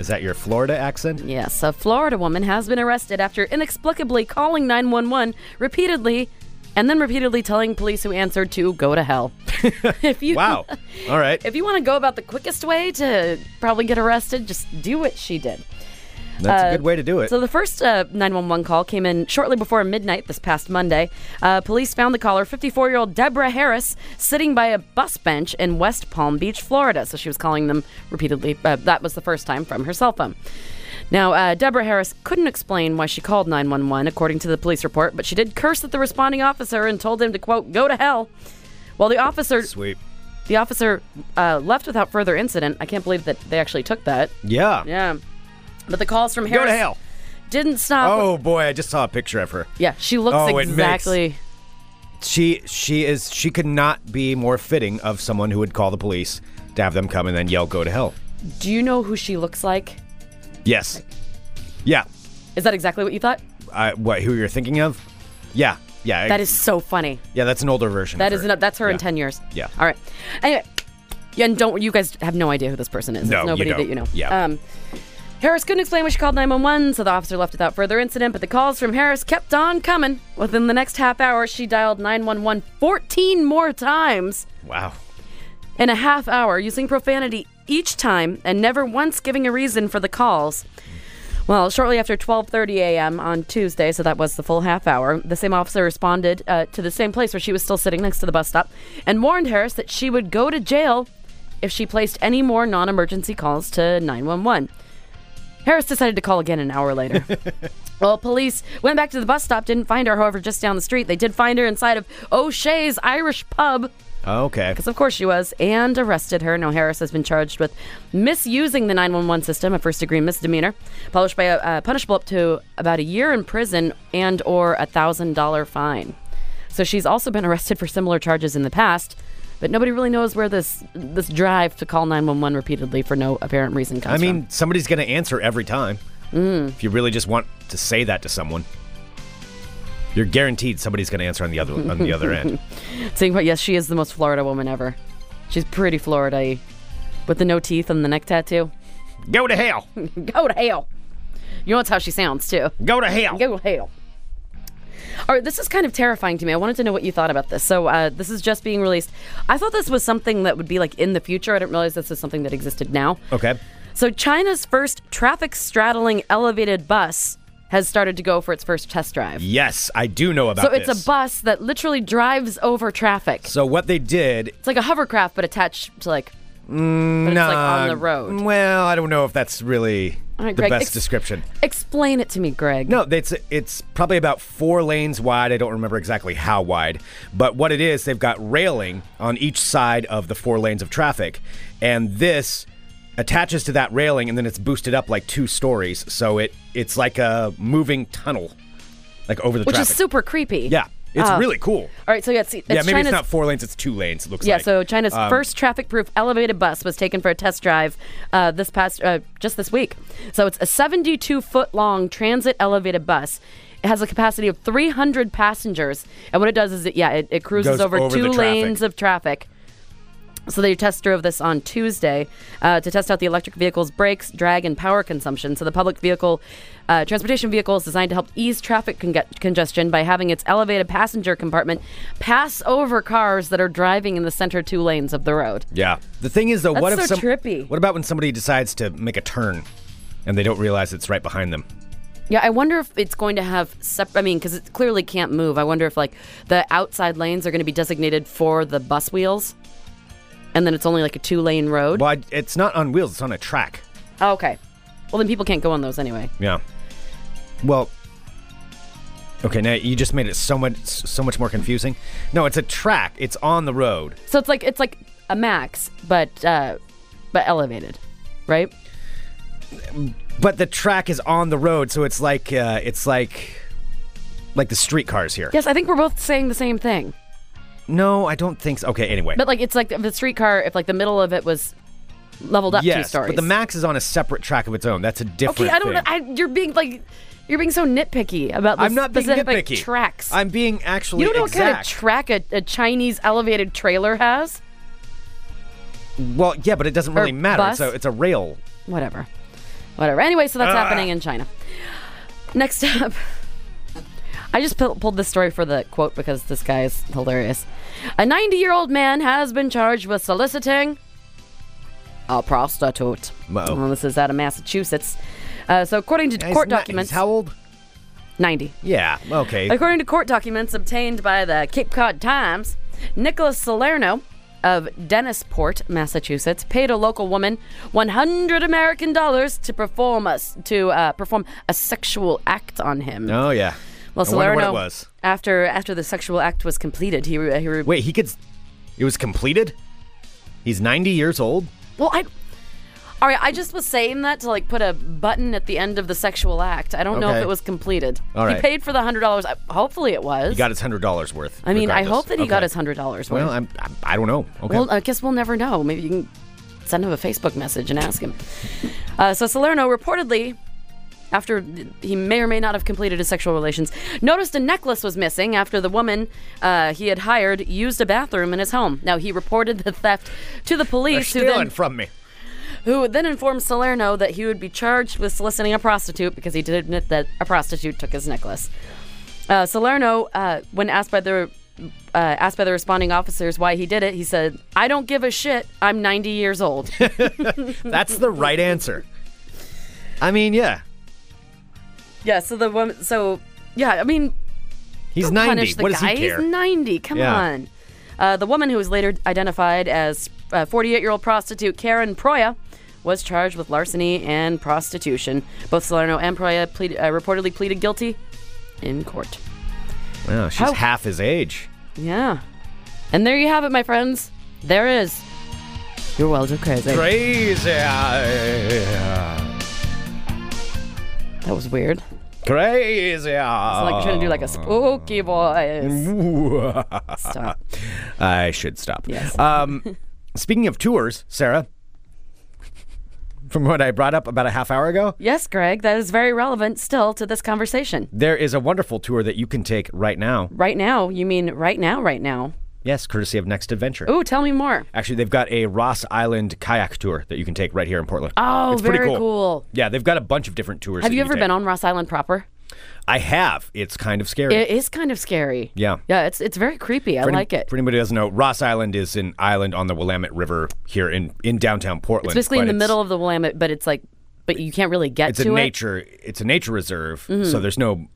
Is that your Florida accent? Yes, a Florida woman has been arrested after inexplicably calling 911 repeatedly and then repeatedly telling police who answered to go to hell. if you Wow. All right. If you want to go about the quickest way to probably get arrested, just do what she did. That's uh, a good way to do it. So the first uh, 911 call came in shortly before midnight this past Monday. Uh, police found the caller, 54-year-old Deborah Harris, sitting by a bus bench in West Palm Beach, Florida. So she was calling them repeatedly. Uh, that was the first time from her cell phone. Now, uh, Deborah Harris couldn't explain why she called 911, according to the police report, but she did curse at the responding officer and told him to, quote, go to hell. While the officer Sweet. the officer uh, left without further incident. I can't believe that they actually took that. Yeah. Yeah. But the calls from Go Harris to hell. didn't stop. Oh boy, I just saw a picture of her. Yeah, she looks Oh, it makes- exactly. She she is she could not be more fitting of someone who would call the police to have them come and then yell go to hell. Do you know who she looks like? Yes. Yeah. Is that exactly what you thought? I, what who you're thinking of? Yeah. Yeah. That is so funny. Yeah, that's an older version. That of is her. that's her in Yeah. ten years. Yeah. All right. Anyway, yeah, and don't you guys have no idea who this person is? No, It's you nobody don't. that you know. Yeah. Um, Harris couldn't explain why she called 911, so the officer left without further incident. But the calls from Harris kept on coming. Within the next half hour, she dialed 911 14 more times. Wow. in a half hour using profanity each time and never once giving a reason for the calls. Well, shortly after 12:30 a.m. on Tuesday, so that was the full half hour, the same officer responded uh, to the same place where she was still sitting next to the bus stop and warned Harris that she would go to jail if she placed any more non-emergency calls to 911. Harris decided to call again an hour later. Well, police went back to the bus stop, didn't find her, however, just down the street. They did find her inside of O'Shea's Irish pub Okay. because of course she was, and arrested her. Now Harris has been charged with misusing the 911 system, a first-degree misdemeanor, published by a uh, punishable up to about a year in prison and or a thousand dollar fine. So she's also been arrested for similar charges in the past, but nobody really knows where this this drive to call 911 repeatedly for no apparent reason comes from. I mean, from. somebody's going to answer every time. Mm. If you really just want to say that to someone, you're guaranteed somebody's going to answer on the other on the other end. Saying, but yes, she is the most Florida woman ever. She's pretty Florida, with the no teeth and the neck tattoo. Go to hell. Go to hell. You know that's how she sounds too. Go to hell. Go to hell. All right, this is kind of terrifying to me. I wanted to know what you thought about this. So, uh, this is just being released. I thought this was something that would be like in the future. I didn't realize this is something that existed now. Okay. So, China's first traffic straddling elevated bus has started to go for its first test drive. Yes, I do know about it. So, it's this. a bus that literally drives over traffic. So what they did It's like a hovercraft, but attached to like. but it's like on the road. Well, I don't know if that's really All right, the Greg, best ex- description. Explain it to me, Greg. No, it's it's probably about four lanes wide. I don't remember exactly how wide, but what it is, they've got railing on each side of the four lanes of traffic, and this attaches to that railing, and then it's boosted up like two stories, so it it's like a moving tunnel, like over the which traffic. is super creepy. yeah, it's Uh, really cool. All right, so yeah, it's, it's yeah, maybe China's, it's not four lanes; it's two lanes. It looks Yeah, like. so China's Um, first traffic-proof elevated bus was taken for a test drive uh, this past uh, just this week. So it's a 72-foot-long transit elevated bus. It has a capacity of 300 passengers, and what it does is it yeah it, it cruises over, over two lanes of traffic. So they test drove this on Tuesday uh, to test out the electric vehicle's brakes, drag, and power consumption. So the public vehicle, uh, transportation vehicle is designed to help ease traffic con- congestion by having its elevated passenger compartment pass over cars that are driving in the center two lanes of the road. Yeah. The thing is, though, what if so some, trippy. What about when somebody decides to make a turn, and they don't realize it's right behind them? Yeah, I wonder if it's going to have sep- I mean, because it clearly can't move. I wonder if like the outside lanes are going to be designated for the bus wheels, and then it's only like a two-lane road. Well, I- it's not on wheels; it's on a track. Oh, okay. Well, then people can't go on those anyway. Yeah. Well. Okay, now you just made it so much so much more confusing. No, it's a track. It's on the road. So it's like it's like a max, but uh, but elevated, right? But the track is on the road, so it's like uh, it's like like the streetcars here. Yes, I think we're both saying the same thing. No, I don't think so. Okay, anyway. But like it's like the streetcar. If like the middle of it was leveled up two yes, stories. but the Max is on a separate track of its own. That's a different. Okay, I don't. thing. know. I, you're being like, you're being so nitpicky about the I'm not being specific nitpicky. tracks. I'm being actually you don't know what kind of exact. track a, a Chinese elevated trailer has. well, yeah, but it doesn't really matter. bus? A it's a rail. Whatever, whatever. Anyway, so that's Ah. happening in China. Next up, I just pu- pulled this story for the quote because this guy is hilarious. A 90-year-old man has been charged with soliciting a prostitute. Well, this is out of Massachusetts. Uh, so, according to He's court not- documents, he's how old? 90. Yeah. Okay. According to court documents obtained by the Cape Cod Times, Nicholas Salerno of Dennisport, Massachusetts, paid a local woman 100 American dollars to perform a, s- to uh, perform a sexual act on him. Oh yeah. Well, I wonder what Salerno, it was. after after the sexual act was completed, he, re- he re- Wait, he could. It was completed. He's 90 years old. well, I. All right, I just was saying that to like put a button at the end of the sexual act. I don't know if Okay. it was completed. All He paid for the hundred dollars. Hopefully, it was. He got his hundred dollars worth. I mean, I regardless. hope that he got Okay. his hundred dollars worth. Well, I'm, I'm. I don't know. Okay. Well, I guess we'll never know. Maybe you can send him a Facebook message and ask him. Uh, so Salerno reportedly, after he may or may not have completed his sexual relations, noticed a necklace was missing after the woman uh, he had hired used a bathroom in his home. Now he reported the theft to the They're police, who stealing then from me. who then informed Salerno that he would be charged with soliciting a prostitute because he did admit that a prostitute took his necklace. Uh, Salerno, uh, when asked by the uh, asked by the responding officers why he did it, he said, "I don't give a shit. I'm 90 years old." That's the right answer. I mean, yeah. Yeah. So the woman. So yeah. I mean, He's don't 90. punish the What does guy. he care? He's 90. Come Yeah. on. Uh, the woman who was later identified as 48 year old prostitute Karen Proya was charged with larceny and prostitution. Both Salerno and Proya plead, uh, reportedly pleaded guilty in court. Wow, she's How- half his age. Yeah. And there you have it, my friends. There is. Your world of crazy. Crazy. That was weird. Crazy. It's like you're trying to do like a spooky voice. Stop. I should stop. Yes. Um, speaking of tours, Sarah, from what I brought up about a half hour ago, Yes, Greg, that is very relevant still to this conversation. there is a wonderful tour that you can take right now. Right now, you mean right now, right now. Yes, courtesy of Next Adventure. Ooh, tell me more. Actually, they've got a Ross Island kayak tour that you can take right here in Portland. Oh, it's pretty very cool. cool. Yeah, they've got a bunch of different tours. Have you ever take. been on Ross Island proper? I have. It's kind of scary. It is kind of scary. Yeah. Yeah, it's it's very creepy. I For any- like it. For anybody who doesn't know, Ross Island is an island on the Willamette River here in, in downtown Portland. It's basically in the middle of the Willamette, but it's like, but you can't really get It's to a it. nature. It's a nature reserve, Mm-hmm. so there's no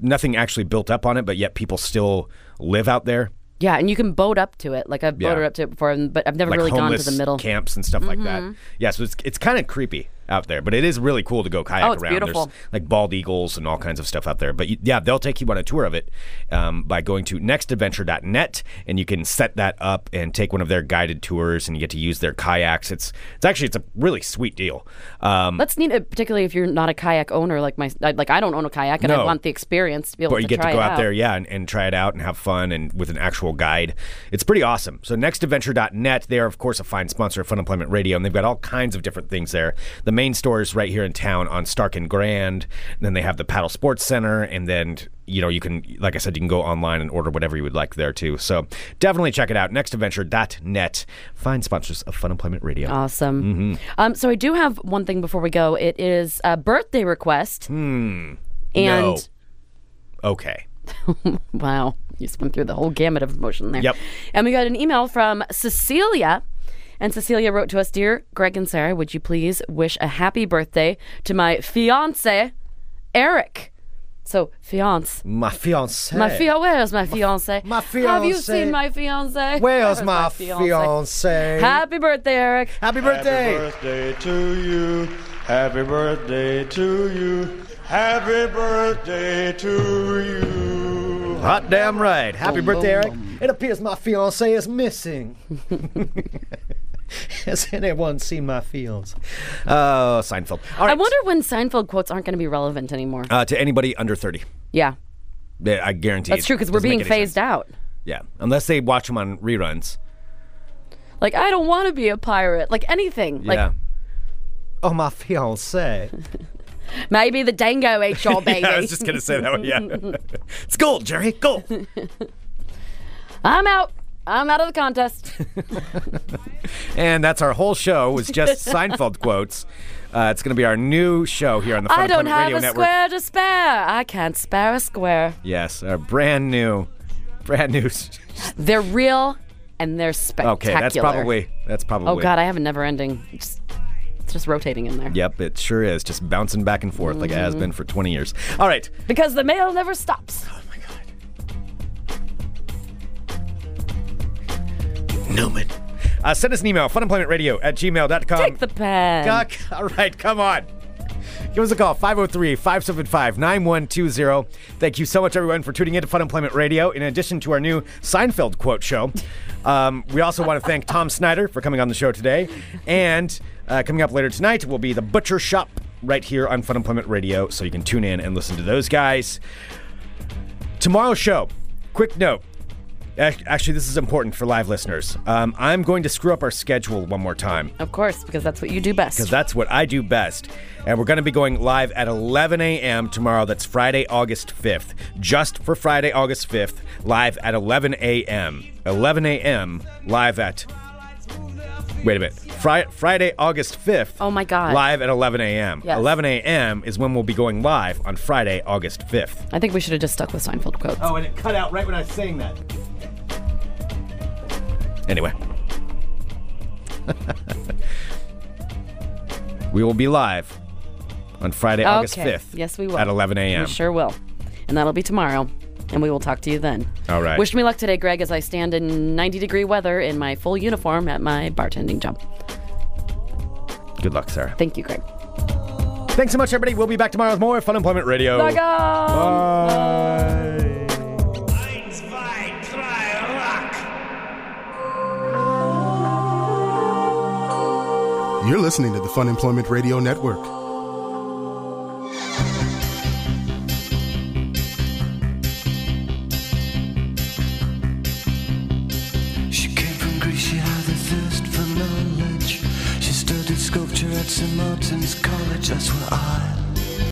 nothing actually built up on it, but yet people still live out there, Yeah, and you can boat up to it. Like I've Yeah. boated up to it before, and- but I've never like really gone to homeless the middle. Mm-hmm. camps and stuff like that. Yeah, so it's it's kind of creepy out there, but it is really cool to go kayak Oh, it's around. beautiful. There's like bald eagles and all kinds of stuff out there. But you, yeah, they'll take you on a tour of it um, by going to nextadventure.net, and you can set that up and take one of their guided tours, and you get to use their kayaks. It's it's actually it's a really sweet deal. Um, That's neat, uh, particularly if you're not a kayak owner like my. I- Like I don't own a kayak, and I want the experience to be able but you get to go it out, there, yeah, and, and try it out and have fun and with an actual guide. It's pretty awesome. So nextadventure.net, they are of course a fine sponsor of Fun Employment Radio, and they've got all kinds of different things there. The main stores right here in town on Stark and Grand. And then they have the Paddle Sports Center, and then you know you can, like I said, you can go online and order whatever you would like there too. So definitely check it out. Nextadventure.net, Find sponsors of Fun Employment Radio. Awesome. Mm-hmm. Um, so I do have one thing before we go. It is a birthday request. And Hmm. no. Okay. wow, you just went through the whole gamut of emotion there. Yep. And we got an email from Cecilia. And Cecilia wrote to us, Dear Greg and Sarah, would you please wish a happy birthday to my fiance, Eric? So, fiance. My fiance. My fiance. Where's my fiance? My fiance. Have you seen my fiance? Where's my fiance? fiance? Happy birthday, Eric. Happy birthday. Happy birthday to you. Happy birthday to you. Happy birthday to you. Hot damn right. Happy birthday, Eric. It appears my fiance is missing. Has anyone seen my fields? Oh, Seinfeld. All right. I wonder when Seinfeld quotes aren't going to be relevant anymore. Uh, to anybody under 30. yeah, Yeah, I guarantee that's it true because we're being phased sense. out. Yeah, unless they watch them on reruns. Like I don't want to be a pirate. Like anything. Like yeah. Oh, my fiance. maybe the dingo ate your baby. I was just gonna say that one. Yeah. it's gold, Jerry. Gold. I'm out. I'm out of the contest. And that's our whole show. Was just Seinfeld quotes. Uh, it's going to be our new show here on the Fun I don't Employment have Radio a Network. square to spare. I can't spare a square. Yes, our brand new, brand new. They're real and they're spectacular. Okay, that's probably that's probably. Oh God, I have a never ending. It's, it's just rotating in there. Yep, it sure is. Just bouncing back and forth like it Mm-hmm. has been for 20 years. All right. Because the mail never stops. Newman. Uh, send us an email, funemploymentradio at gmail.com. Take the pen. Guck. All right, come on. Give us a call, 503 575 9120. Thank you so much, everyone, for tuning in to Fun Employment Radio. In addition to our new Seinfeld quote show, um, we also want to thank Tom Snyder for coming on the show today. And uh, coming up later tonight will be The Butcher Shop right here on Fun Employment Radio. So you can tune in and listen to those guys. Tomorrow's show, quick note. Ac- Actually, this is important for live listeners. Um, I'm going to screw up our schedule one more time Of course, because that's what you do best. because that's what I do best. And we're going to be going live at 11 a.m. tomorrow. That's Friday, August 5th. Just for Friday, August 5th, live at 11 a.m. 11 a.m. live at. Wait a minute. Fri- Friday, August 5th. Oh my God. Live at 11 a.m. Yes. 11 a.m. is when we'll be going live on Friday, August 5th. I think we should have just stuck with Seinfeld quotes. Oh, and it cut out right when I was saying that. Anyway. we will be live on Friday, August 5th. Yes, we will. At 11 a.m. We sure will. And that'll be tomorrow. And we will talk to you then. All right. Wish me luck today, Greg, as I stand in 90 degree weather in my full uniform at my bartending job. Good luck, Sarah. Thank you, Greg. Thanks so much, everybody. We'll be back tomorrow with more Fun Employment Radio. Bye. Bye. You're listening to the Fun Employment Radio Network. She came from Greece, she had a thirst for knowledge. She studied sculpture at St. Martin's College, that's where I